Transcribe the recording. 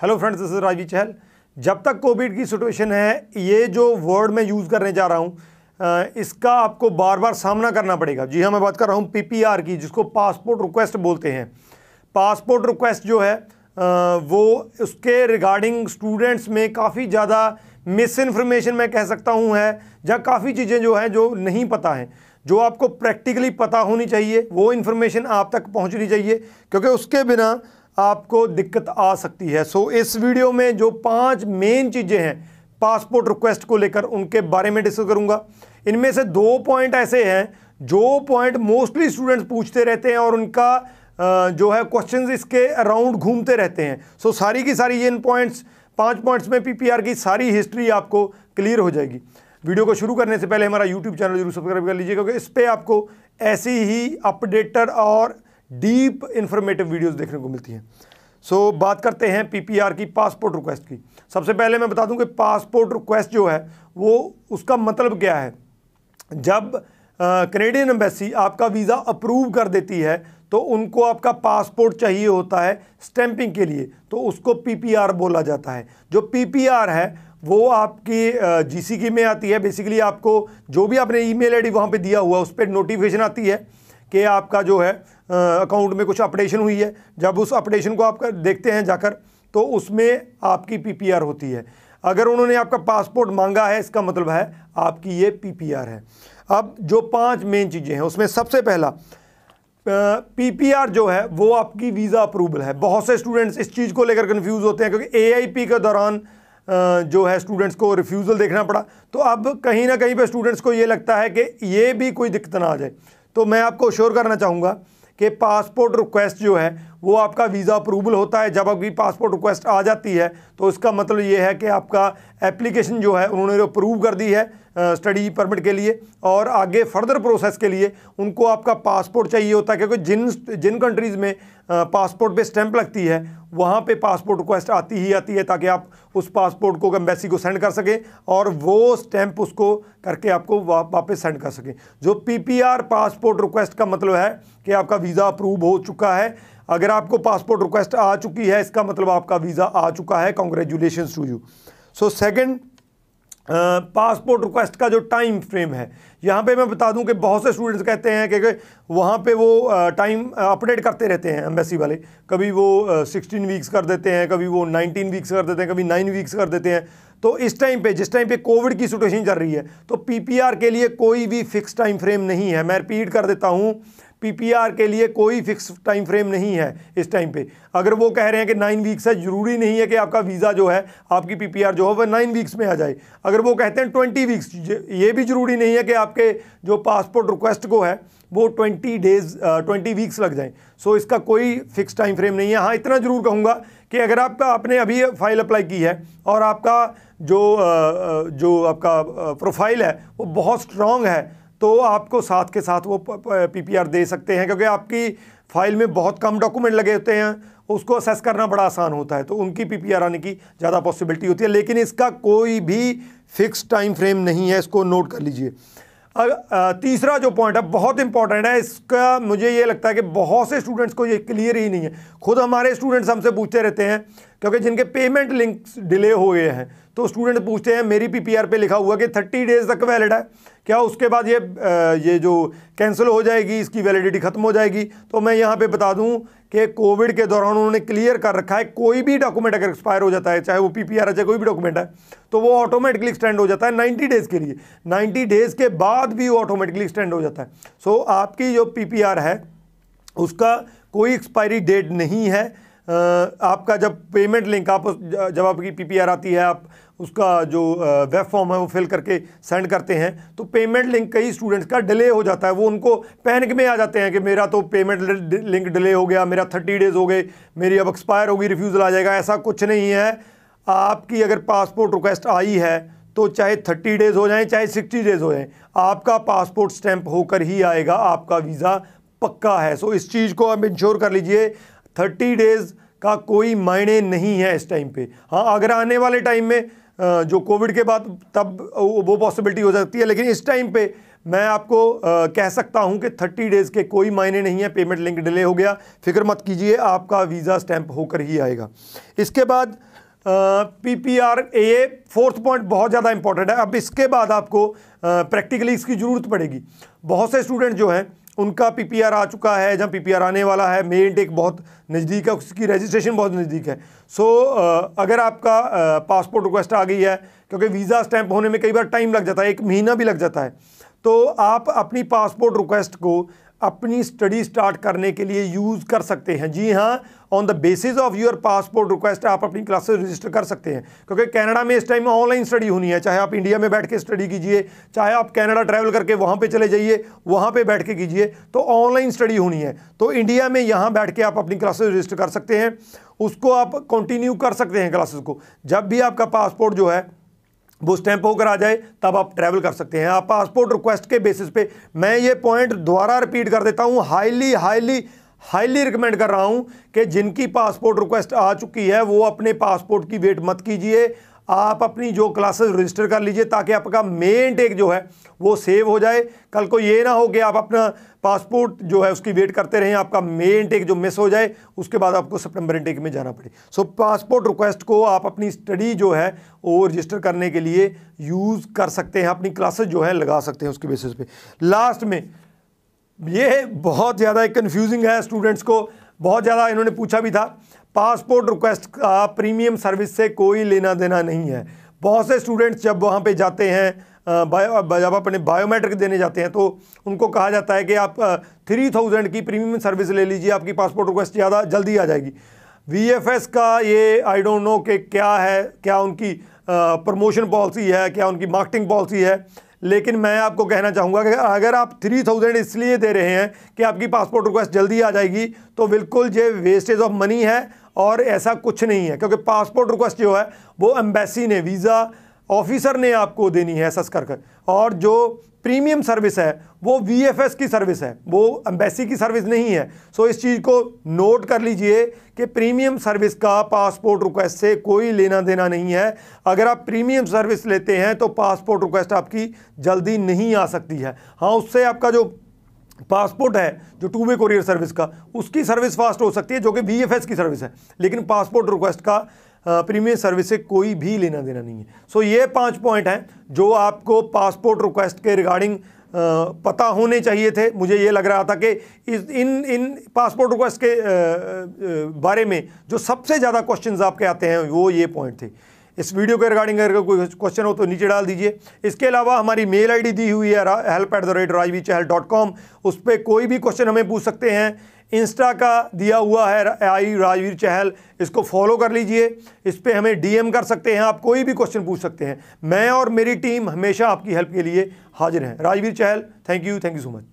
Hello friends this is Rajeev Chahal जब तक Covid की सिचुएशन है, ये जो वर्ड मैं यूज़ करने जा रहा हूँ इसका आपको बार बार सामना करना पड़ेगा। जी हाँ मैं बात कर रहा हूँ पीपीआर की, जिसको पासपोर्ट रिक्वेस्ट बोलते हैं। पासपोर्ट रिक्वेस्ट जो है वो उसके रिगार्डिंग स्टूडेंट्स में काफ़ी ज़्यादा मिस इन्फॉर्मेशन मैं कह सकता हूँ है जहाँ काफ़ी चीज़ें जो हैं, जो नहीं पता हैं। जो आपको प्रैक्टिकली पता होनी चाहिए, वो इन्फॉर्मेशन आप तक पहुँचनी चाहिए, क्योंकि उसके बिना आपको दिक्कत आ सकती है। सो इस वीडियो में जो पाँच मेन चीज़ें हैं पासपोर्ट रिक्वेस्ट को लेकर उनके बारे में डिस्कस करूँगा। इनमें से दो पॉइंट ऐसे हैं, जो पॉइंट मोस्टली स्टूडेंट्स पूछते रहते हैं और उनका जो है क्वेश्चंस इसके अराउंड घूमते रहते हैं। सो सारी की सारी इन पॉइंट्स पाँच पॉइंट्स में पीपीआर की सारी हिस्ट्री आपको क्लियर हो जाएगी। वीडियो को शुरू करने से पहले हमारा यूट्यूब चैनल ज़रूर सब्सक्राइब कर लीजिए क्योंकि इस पर आपको ऐसी ही अपडेटेड और डीप इंफॉर्मेटिव वीडियोस देखने को मिलती हैं। सो so, बात करते हैं पीपीआर की पासपोर्ट रिक्वेस्ट की। सबसे पहले मैं बता दूँ कि पासपोर्ट रिक्वेस्ट जो है वो उसका मतलब क्या है? जब कनेडियन एम्बेसी आपका वीज़ा अप्रूव कर देती है तो उनको आपका पासपोर्ट चाहिए होता है स्टैंपिंग के लिए। तो उसको पीपीआर बोला जाता है। जो पीपीआर है वो आपकी जीसी की में आती है। बेसिकली आपको जो भी आपने ईमेल आईडी वहाँ पे दिया हुआ उस पर नोटिफिकेशन आती है कि आपका जो है अकाउंट में कुछ अपडेशन हुई है। जब उस अपडेशन को आप देखते हैं जाकर तो उसमें आपकी पीपीआर होती है। अगर उन्होंने आपका पासपोर्ट मांगा है, इसका मतलब है आपकी ये पीपीआर है। अब जो पाँच मेन चीज़ें हैं, उसमें सबसे पहला पीपीआर जो है, वो आपकी वीज़ा अप्रूवल है। बहुत से स्टूडेंट्स इस चीज़ को लेकर कंफ्यूज होते हैं, क्योंकि एआईपी के दौरान जो है स्टूडेंट्स को रिफ्यूज़ल देखना पड़ा। तो अब कहीं ना कहीं पे स्टूडेंट्स को ये लगता है कि ये भी कोई दिक्कत ना आ जाए। तो मैं आपको श्योर करना चाहूँगा कि पासपोर्ट रिक्वेस्ट जो है, वो आपका वीज़ा अप्रूवल होता है। जब आपकी पासपोर्ट रिक्वेस्ट आ जाती है तो इसका मतलब ये है कि आपका एप्लीकेशन जो है, उन्होंने अप्रूव कर दी है स्टडी परमिट के लिए। और आगे फर्दर प्रोसेस के लिए उनको आपका पासपोर्ट चाहिए होता है, क्योंकि जिन जिन कंट्रीज़ में पासपोर्ट पे स्टैंप लगती है वहाँ पे पासपोर्ट रिक्वेस्ट आती ही आती है ताकि आप उस पासपोर्ट को एम्बेसी को सेंड कर सकें और वो स्टैंप उसको करके आपको वा, वापस सेंड कर सकें। जो पीपीआर पासपोर्ट रिक्वेस्ट का मतलब है कि आपका वीज़ा अप्रूव हो चुका है। अगर आपको पासपोर्ट रिक्वेस्ट आ चुकी है इसका मतलब आपका वीज़ा आ चुका है। Congratulation to you so second passport request का जो टाइम फ्रेम है। यहाँ पे मैं बता दूँ कि बहुत से स्टूडेंट्स कहते हैं कि वहाँ पे वो टाइम अपडेट करते रहते हैं एम्बेसी वाले। कभी वो सिक्सटीन वीक्स कर देते हैं, कभी वो नाइनटीन वीक्स कर देते हैं, कभी नाइन वीक्स कर देते हैं। तो इस टाइम पे, जिस टाइम पे कोविड की सिचुएशन चल रही है तो पीपीआर के लिए कोई भी फिक्स टाइम फ्रेम नहीं है। मैं रिपीट कर देता हूँ पीपीआर के लिए कोई फिक्स टाइम फ्रेम नहीं है इस टाइम पे। अगर वो कह रहे हैं कि नाइन वीक्स है, ज़रूरी नहीं है कि आपका वीज़ा जो है, आपकी पीपीआर जो है वह नाइन वीक्स में आ जाए। अगर वो कहते हैं ट्वेंटी वीक्स ये भी ज़रूरी नहीं है कि आपके जो पासपोर्ट रिक्वेस्ट को है, वो ट्वेंटी डेज़ ट्वेंटी वीक्स लग जाएँ। सो इसका कोई फिक्स टाइम फ्रेम नहीं है। हाँ इतना ज़रूर कहूँगा कि अगर आपका, आपने अभी फ़ाइल अप्लाई की है और आपका जो जो आपका प्रोफ़ाइल है, वो बहुत स्ट्रॉन्ग है तो आपको साथ के साथ वो पीपीआर दे सकते हैं, क्योंकि आपकी फ़ाइल में बहुत कम डॉक्यूमेंट लगे होते हैं, उसको असेस करना बड़ा आसान होता है तो उनकी पीपीआर आने की ज़्यादा पॉसिबिलिटी होती है, लेकिन इसका कोई भी फिक्स टाइम फ्रेम नहीं है, इसको नोट कर लीजिए। तीसरा जो पॉइंट है, बहुत इंपॉर्टेंट है, इसका मुझे ये लगता है कि बहुत से स्टूडेंट्स को ये क्लियर ही नहीं है। खुद हमारे स्टूडेंट्स हमसे पूछते रहते हैं, क्योंकि जिनके पेमेंट लिंक्स डिले हो गए हैं तो स्टूडेंट पूछते हैं, मेरी पीपीआर पे लिखा हुआ कि थर्टी डेज़ तक वैलिड है। क्या उसके बाद ये ये जो कैंसिल हो जाएगी, इसकी वैलिडिटी ख़त्म हो जाएगी? तो मैं यहाँ पे बता दूँ कि कोविड के दौरान उन्होंने क्लियर कर रखा है कोई भी डॉक्यूमेंट अगर एक्सपायर हो जाता है चाहे वो पीपीआर है चाहे कोई भी डॉक्यूमेंट है तो वो ऑटोमेटिकली एक्सटेंड हो जाता है 90 डेज़ के लिए। 90 डेज़ के बाद भी वो ऑटोमेटिकली एक्सटेंड हो जाता है। सो so, आपकी जो पीपीआर है उसका कोई एक्सपायरी डेट नहीं है। आपका जब पेमेंट लिंक आप जब आपकी पीपीआर आती है आप उसका जो वेब फॉर्म है, वो फिल करके सेंड करते हैं। तो पेमेंट लिंक कई स्टूडेंट्स का डिले हो जाता है। वो उनको पैनिक में आ जाते हैं कि मेरा तो पेमेंट लिंक डिले हो गया, मेरा थर्टी डेज़ हो गए, मेरी अब एक्सपायर होगी रिफ्यूज़ल आ जाएगा। ऐसा कुछ नहीं है। आपकी अगर पासपोर्ट रिक्वेस्ट आई है तो चाहे थर्टी डेज़ हो जाएँ, चाहे सिक्सटी डेज़ हो जाएँ, आपका पासपोर्ट स्टैंप होकर ही आएगा। आपका वीज़ा पक्का है। सो इस चीज़ को आप इंश्योर कर लीजिए। थर्टी डेज़ का कोई मायने नहीं है इस टाइम पे। हाँ अगर आने वाले टाइम में जो कोविड के बाद तब वो पॉसिबिलिटी हो सकती है। लेकिन इस टाइम पे मैं आपको कह सकता हूँ कि 30 डेज़ के कोई मायने नहीं है। पेमेंट लिंक डिले हो गया। फ़िक्र मत कीजिए, आपका वीज़ा स्टैंप होकर ही आएगा। इसके बाद P P R A fourth point बहुत ज़्यादा इंपॉर्टेंट है। अब इसके बाद आपको प्रैक्टिकली इसकी ज़रूरत पड़ेगी। बहुत से स्टूडेंट जो हैं उनका पी पी आर आ चुका है जहाँ पी पी आर आने वाला है। मेन टेक बहुत नज़दीक है उसकी रजिस्ट्रेशन बहुत नज़दीक है। सो so, अगर आपका पासपोर्ट रिक्वेस्ट आ गई है क्योंकि वीज़ा स्टैम्प होने में कई बार टाइम लग जाता है एक महीना भी लग जाता है तो आप अपनी पासपोर्ट रिक्वेस्ट को अपनी स्टडी स्टार्ट करने के लिए यूज़ कर सकते हैं। जी हाँ on the basis of your passport request आप अपनी क्लासेस रजिस्टर कर सकते हैं। क्योंकि कनाडा में इस टाइम ऑनलाइन स्टडी होनी है। चाहे आप इंडिया में बैठ के स्टडी कीजिए, चाहे आप कनाडा ट्रैवल करके वहाँ पे चले जाइए, वहाँ पे बैठ के कीजिए तो ऑनलाइन स्टडी होनी है। तो इंडिया में यहाँ बैठ के आप अपनी क्लासेज रजिस्टर कर सकते हैं। उसको आप कंटिन्यू कर सकते हैं क्लासेस को। जब भी आपका पासपोर्ट जो है वो स्टैंप होकर आ जाए, तब आप ट्रैवल कर सकते हैं। आप पासपोर्ट रिक्वेस्ट के बेसिस पे मैं ये पॉइंट दोबारा रिपीट कर देता हूँ। हाईली हाईली हाईली रिकमेंड कर रहा हूँ कि जिनकी पासपोर्ट रिक्वेस्ट आ चुकी है, वो अपने पासपोर्ट की वेट मत कीजिए। आप अपनी जो क्लासेस रजिस्टर कर लीजिए ताकि आपका मेन टेक जो है, वो सेव हो जाए। कल को ये ना हो कि आप अपना पासपोर्ट जो है, उसकी वेट करते रहें, आपका मेन टेक जो मिस हो जाए, उसके बाद आपको सितंबर टेक में जाना पड़े। सो पासपोर्ट रिक्वेस्ट को आप अपनी स्टडी जो है, वो रजिस्टर करने के लिए यूज़ कर सकते हैं। अपनी क्लासेस जो है, लगा सकते हैं उसके बेसिस पे। लास्ट में, ये बहुत ज़्यादा एक कन्फ्यूजिंग है स्टूडेंट्स को। बहुत ज़्यादा इन्होंने पूछा भी था। पासपोर्ट रिक्वेस्ट का प्रीमियम सर्विस से कोई लेना देना नहीं है। बहुत से स्टूडेंट्स जब वहाँ पे जाते हैं बायो जब अपने बायोमेट्रिक देने जाते हैं तो उनको कहा जाता है कि आप थ्री थाउज़ेंड की प्रीमियम सर्विस ले लीजिए, आपकी पासपोर्ट रिक्वेस्ट ज़्यादा जल्दी आ जाएगी। वीएफएस का ये आई डोंट नो कि क्या है, क्या उनकी प्रमोशन पॉलिसी है, क्या उनकी मार्केटिंग पॉलिसी है, लेकिन मैं आपको कहना चाहूँगा कि अगर आप थ्री थाउज़ेंड इसलिए दे रहे हैं कि आपकी पासपोर्ट रिक्वेस्ट जल्दी आ जाएगी तो बिल्कुल ये वेस्टेज ऑफ़ मनी है और ऐसा कुछ नहीं है, क्योंकि पासपोर्ट रिक्वेस्ट जो है, वो एम्बेसी ने वीज़ा ऑफिसर ने आपको देनी है ऐसा कर और जो प्रीमियम सर्विस है, वो वीएफएस की सर्विस है, वो एम्बेसी की सर्विस नहीं है। सो इस चीज़ को नोट कर लीजिए कि प्रीमियम सर्विस का पासपोर्ट रिक्वेस्ट से कोई लेना देना नहीं है। अगर आप प्रीमियम सर्विस लेते हैं तो पासपोर्ट रिक्वेस्ट आपकी जल्दी नहीं आ सकती है। हाँ उससे आपका जो पासपोर्ट है जो टू वे कोरियर सर्विस का उसकी सर्विस फास्ट हो सकती है जो कि वी की सर्विस है। लेकिन पासपोर्ट रिक्वेस्ट का प्रीमियम सर्विस से कोई भी लेना देना नहीं है। सो so, ये पाँच पॉइंट हैं जो आपको पासपोर्ट रिक्वेस्ट के रिगार्डिंग पता होने चाहिए थे। मुझे ये लग रहा था कि इस इन इन पासपोर्ट रिक्वेस्ट के बारे में जो सबसे ज़्यादा क्वेश्चंस आपके आते हैं वो ये पॉइंट थे। इस वीडियो के रिगार्डिंग अगर कोई क्वेश्चन हो तो नीचे डाल दीजिए। इसके अलावा हमारी मेल आईडी दी हुई है help at the rate Rajvi Chahal dot com उस पर कोई भी क्वेश्चन हमें पूछ सकते हैं। इंस्टा का दिया हुआ है आई राजवीर चहल इसको फॉलो कर लीजिए। इस पर हमें डीएम कर सकते हैं। आप कोई भी क्वेश्चन पूछ सकते हैं। मैं और मेरी टीम हमेशा आपकी हेल्प के लिए हाजिर हैं। Rajveer Chahal thank you thank you so much